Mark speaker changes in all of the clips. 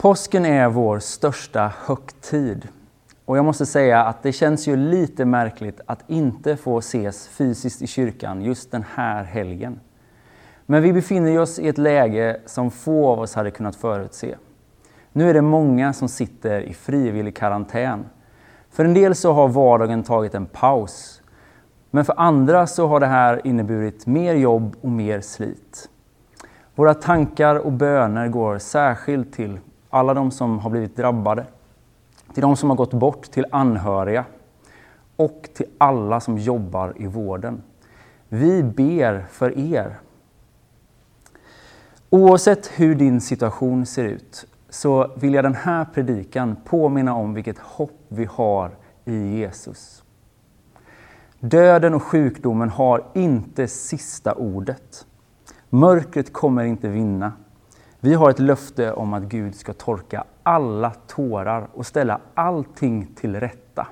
Speaker 1: Påsken är vår största högtid. Och jag måste säga att det känns ju lite märkligt att inte få ses fysiskt i kyrkan just den här helgen. Men vi befinner oss i ett läge som få av oss hade kunnat förutse. Nu är det många som sitter i frivillig karantän. För en del så har vardagen tagit en paus. Men för andra så har det här inneburit mer jobb och mer slit. Våra tankar och böner går särskilt till alla de som har blivit drabbade, till de som har gått bort, till anhöriga och till alla som jobbar i vården. Vi ber för er. Oavsett hur din situation ser ut så vill jag den här predikan påminna om vilket hopp vi har i Jesus. Döden och sjukdomen har inte sista ordet. Mörkret kommer inte vinna. Vi har ett löfte om att Gud ska torka alla tårar och ställa allting till rätta.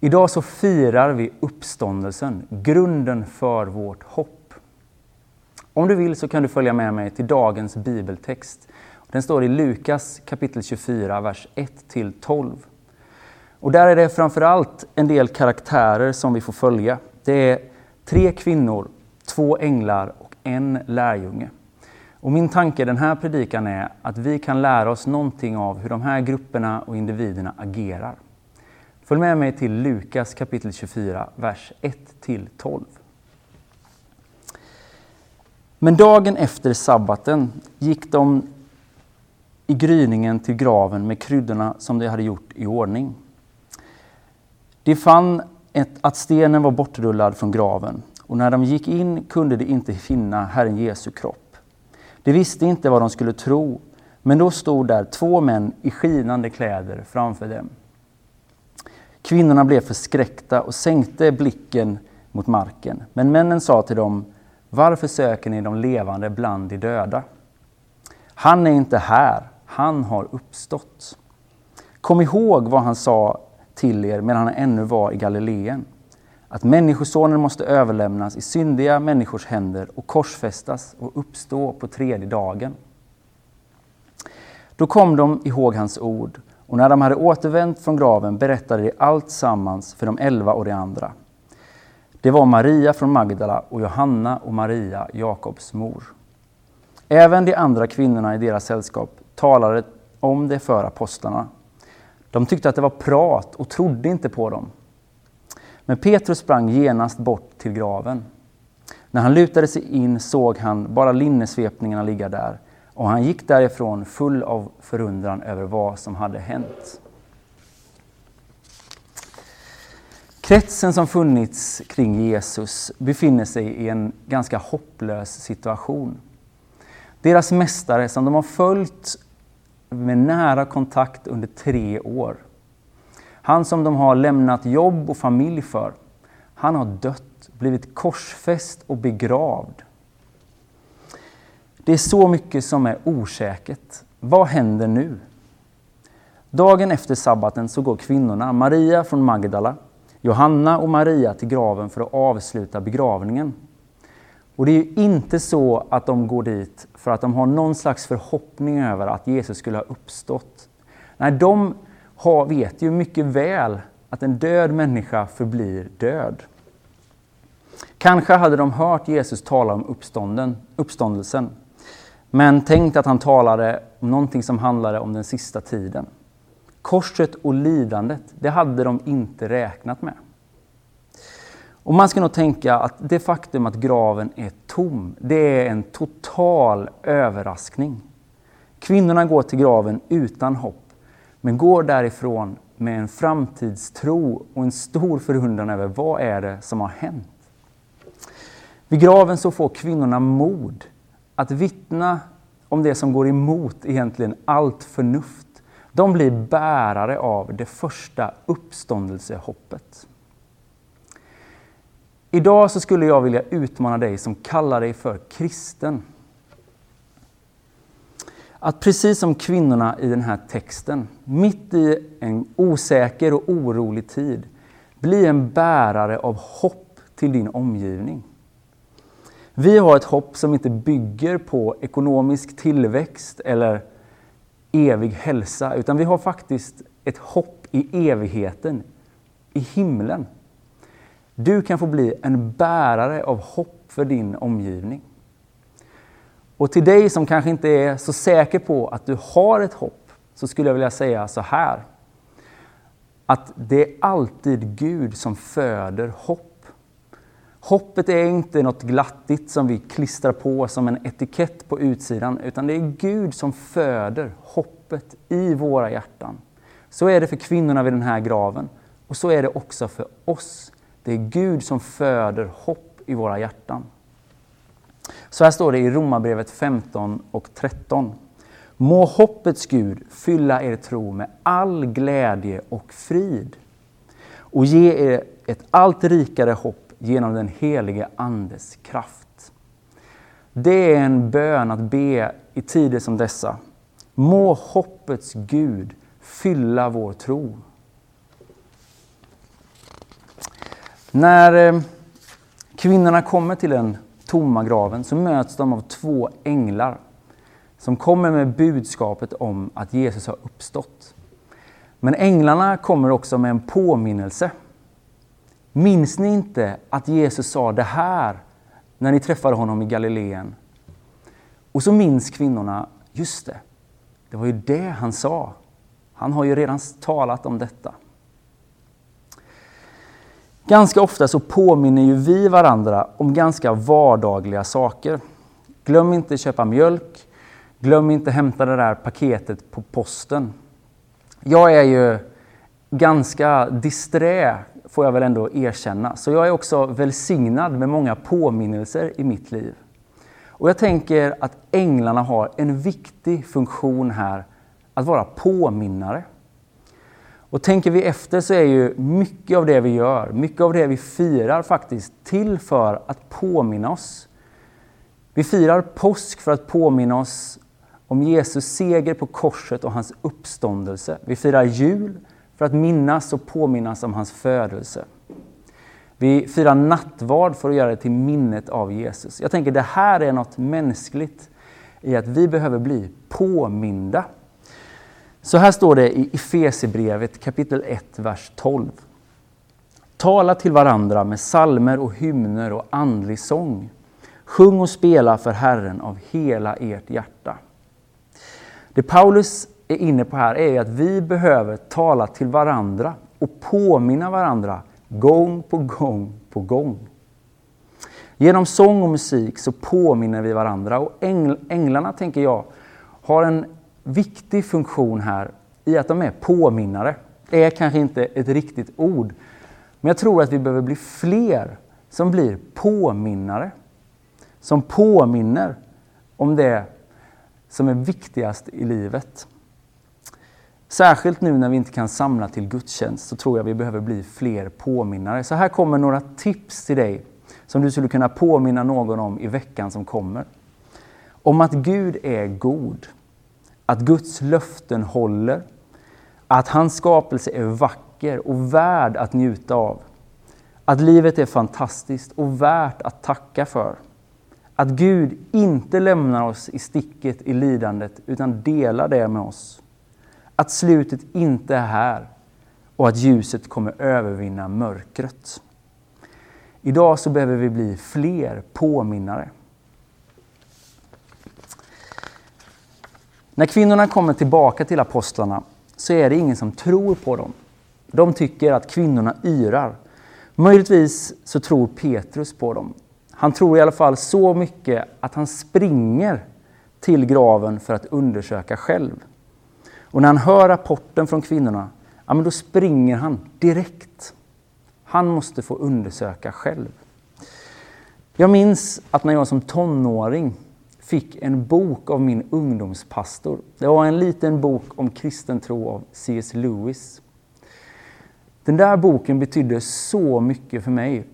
Speaker 1: Idag så firar vi uppståndelsen, grunden för vårt hopp. Om du vill så kan du följa med mig till dagens bibeltext. Den står i Lukas kapitel 24, vers 1-12. Och där är det framförallt en del karaktärer som vi får följa. Det är tre kvinnor, två änglar och en lärjunge. Och min tanke i den här predikan är att vi kan lära oss någonting av hur de här grupperna och individerna agerar. Följ med mig till Lukas kapitel 24, vers 1-12. Men dagen efter sabbaten gick de i gryningen till graven med kryddorna som de hade gjort i ordning. De fann ett, att stenen var bortrullad från graven och när de gick in kunde de inte finna Herren Jesu kropp. De visste inte vad de skulle tro, men då stod där två män i skinande kläder framför dem. Kvinnorna blev förskräckta och sänkte blicken mot marken. Men männen sa till dem, varför söker ni de levande bland de döda? Han är inte här, han har uppstått. Kom ihåg vad han sa till er medan han ännu var i Galileen att Människosonen måste överlämnas i syndiga människors händer och korsfästas och uppstå på tredje dagen. Då kom de ihåg hans ord, och när de hade återvänt från graven berättade de allt sammans för de elva och de andra. Det var Maria från Magdala och Johanna och Maria, Jakobs mor. Även de andra kvinnorna i deras sällskap talade om det för apostlarna. De tyckte att det var prat och trodde inte på dem. Men Petrus sprang genast bort till graven. När han lutade sig in såg han bara linnesvepningarna ligga där och han gick därifrån full av förundran över vad som hade hänt. Kretsen som funnits kring Jesus befinner sig i en ganska hopplös situation. Deras mästare som de har följt med nära kontakt under tre år han som de har lämnat jobb och familj för, han har dött, blivit korsfäst och begravd. Det är så mycket som är osäkert. Vad händer nu? Dagen efter sabbaten så går kvinnorna, Maria från Magdala, Johanna och Maria till graven för att avsluta begravningen. Och det är ju inte så att de går dit för att de har någon slags förhoppning över att Jesus skulle ha uppstått. Nej, de har, vet ju mycket väl att en död människa förblir död. Kanske hade de hört Jesus tala om uppstånden, uppståndelsen, men tänkt att han talade om någonting som handlade om den sista tiden. Korset och lidandet, det hade de inte räknat med. Och man ska nog tänka att det faktum att graven är tom, det är en total överraskning. Kvinnorna går till graven utan hopp men går därifrån med en framtidstro och en stor förundran över vad är det som har hänt. Vid graven så får kvinnorna mod att vittna om det som går emot egentligen allt förnuft. De blir bärare av det första uppståndelsehoppet. Idag så skulle jag vilja utmana dig som kallar dig för kristen att precis som kvinnorna i den här texten, mitt i en osäker och orolig tid, bli en bärare av hopp till din omgivning. Vi har ett hopp som inte bygger på ekonomisk tillväxt eller evig hälsa, utan vi har faktiskt ett hopp i evigheten, i himlen. Du kan få bli en bärare av hopp för din omgivning. Och till dig som kanske inte är så säker på att du har ett hopp, så skulle jag vilja säga så här. Att det är alltid Gud som föder hopp. Hoppet är inte något glattigt som vi klistrar på som en etikett på utsidan, utan det är Gud som föder hoppet i våra hjärtan. Så är det för kvinnorna vid den här graven och så är det också för oss. Det är Gud som föder hopp i våra hjärtan. Så här står det i Romarbrevet 15 och 13. Må hoppets Gud fylla er tro med all glädje och frid och ge er ett allt rikare hopp genom den helige Andes kraft. Det är en bön att be i tider som dessa. Må hoppets Gud fylla vår tro. När eh, kvinnorna kommer till en tomma graven så möts de av två änglar som kommer med budskapet om att Jesus har uppstått. Men änglarna kommer också med en påminnelse. Minns ni inte att Jesus sa det här när ni träffade honom i Galileen? Och så minns kvinnorna, just det, det var ju det han sa. Han har ju redan talat om detta. Ganska ofta så påminner ju vi varandra om ganska vardagliga saker. Glöm inte köpa mjölk. Glöm inte hämta det där paketet på posten. Jag är ju ganska disträ, får jag väl ändå erkänna. Så jag är också välsignad med många påminnelser i mitt liv. Och jag tänker att änglarna har en viktig funktion här, att vara påminnare. Och tänker vi efter så är ju mycket av det vi gör, mycket av det vi firar faktiskt till för att påminna oss. Vi firar påsk för att påminna oss om Jesus seger på korset och hans uppståndelse. Vi firar jul för att minnas och påminnas om hans födelse. Vi firar nattvard för att göra det till minnet av Jesus. Jag tänker det här är något mänskligt i att vi behöver bli påminda så här står det i Efesierbrevet kapitel 1, vers 12. Tala till varandra med salmer och hymner och andlig sång. Sjung och spela för Herren av hela ert hjärta. Det Paulus är inne på här är att vi behöver tala till varandra och påminna varandra gång på gång på gång. Genom sång och musik så påminner vi varandra och änglarna, tänker jag, har en viktig funktion här i att de är påminnare. Det är kanske inte ett riktigt ord, men jag tror att vi behöver bli fler som blir påminnare. Som påminner om det som är viktigast i livet. Särskilt nu när vi inte kan samla till gudstjänst så tror jag vi behöver bli fler påminnare. Så här kommer några tips till dig som du skulle kunna påminna någon om i veckan som kommer. Om att Gud är god att Guds löften håller, att hans skapelse är vacker och värd att njuta av. Att livet är fantastiskt och värt att tacka för. Att Gud inte lämnar oss i sticket i lidandet utan delar det med oss. Att slutet inte är här och att ljuset kommer övervinna mörkret. Idag så behöver vi bli fler påminnare. När kvinnorna kommer tillbaka till apostlarna så är det ingen som tror på dem. De tycker att kvinnorna yrar. Möjligtvis så tror Petrus på dem. Han tror i alla fall så mycket att han springer till graven för att undersöka själv. Och när han hör rapporten från kvinnorna, ja, men då springer han direkt. Han måste få undersöka själv. Jag minns att när jag som tonåring fick en bok av min ungdomspastor. Det var en liten bok om kristen tro av C.S. Lewis. Den där boken betydde så mycket för mig.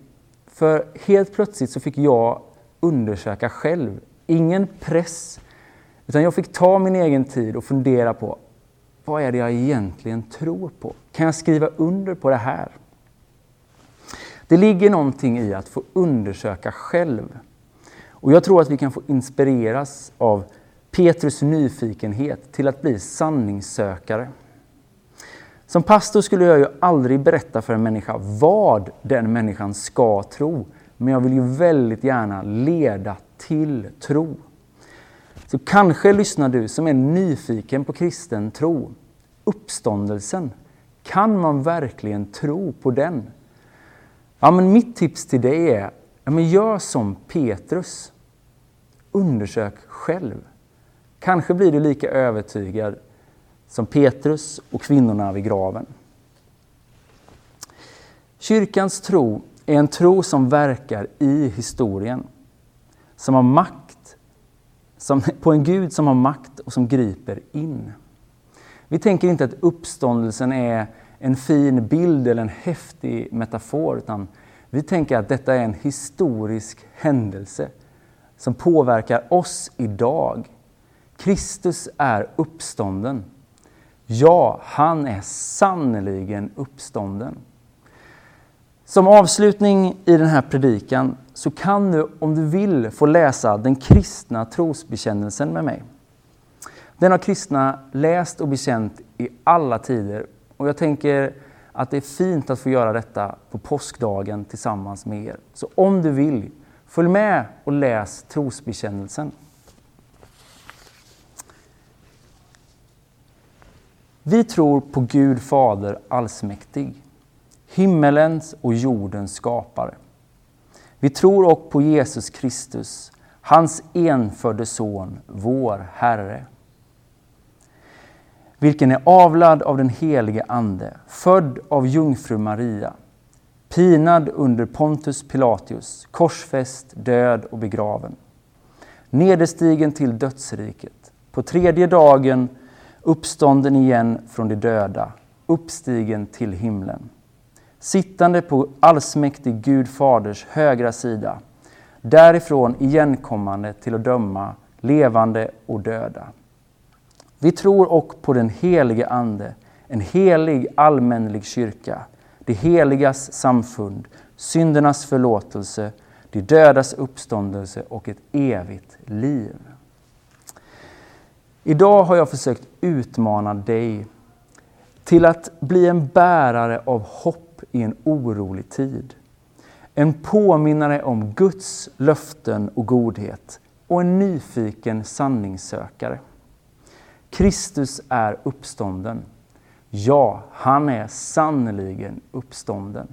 Speaker 1: För helt plötsligt så fick jag undersöka själv. Ingen press, utan jag fick ta min egen tid och fundera på vad är det jag egentligen tror på? Kan jag skriva under på det här? Det ligger någonting i att få undersöka själv. Och jag tror att vi kan få inspireras av Petrus nyfikenhet till att bli sanningssökare. Som pastor skulle jag ju aldrig berätta för en människa vad den människan ska tro. Men jag vill ju väldigt gärna leda till tro. Så kanske lyssnar du som är nyfiken på kristen tro. Uppståndelsen, kan man verkligen tro på den? Ja, men mitt tips till dig är, ja, men gör som Petrus. Undersök själv. Kanske blir du lika övertygad som Petrus och kvinnorna vid graven. Kyrkans tro är en tro som verkar i historien, som har makt, som, på en Gud som har makt och som griper in. Vi tänker inte att uppståndelsen är en fin bild eller en häftig metafor, utan vi tänker att detta är en historisk händelse som påverkar oss idag. Kristus är uppstånden. Ja, han är sannerligen uppstånden. Som avslutning i den här predikan så kan du, om du vill, få läsa den kristna trosbekännelsen med mig. Den har kristna läst och bekänt i alla tider och jag tänker att det är fint att få göra detta på påskdagen tillsammans med er. Så om du vill, följ med och läs trosbekännelsen. Vi tror på Gud Fader allsmäktig, himmelens och jordens skapare. Vi tror också på Jesus Kristus, hans enfödde Son, vår Herre. Vilken är avlad av den helige Ande, född av jungfru Maria, pinad under Pontus Pilatius, korsfäst, död och begraven. Nederstigen till dödsriket, på tredje dagen uppstånden igen från de döda, uppstigen till himlen. Sittande på allsmäktig Gud Faders högra sida, därifrån igenkommande till att döma levande och döda. Vi tror också på den helige Ande, en helig allmänlig kyrka, det heligas samfund, syndernas förlåtelse, de dödas uppståndelse och ett evigt liv. Idag har jag försökt utmana dig till att bli en bärare av hopp i en orolig tid. En påminnare om Guds löften och godhet och en nyfiken sanningssökare. Kristus är uppstånden. Ja, han är sannerligen uppstånden.